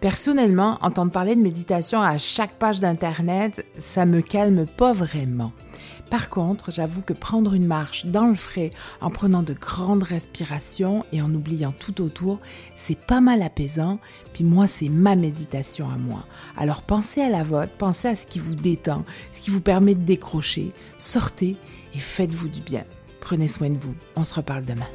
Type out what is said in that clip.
Personnellement, entendre parler de méditation à chaque page d'internet, ça me calme pas vraiment. Par contre, j'avoue que prendre une marche dans le frais en prenant de grandes respirations et en oubliant tout autour, c'est pas mal apaisant. Puis moi, c'est ma méditation à moi. Alors pensez à la vôtre, pensez à ce qui vous détend, ce qui vous permet de décrocher. Sortez et faites-vous du bien. Prenez soin de vous. On se reparle demain.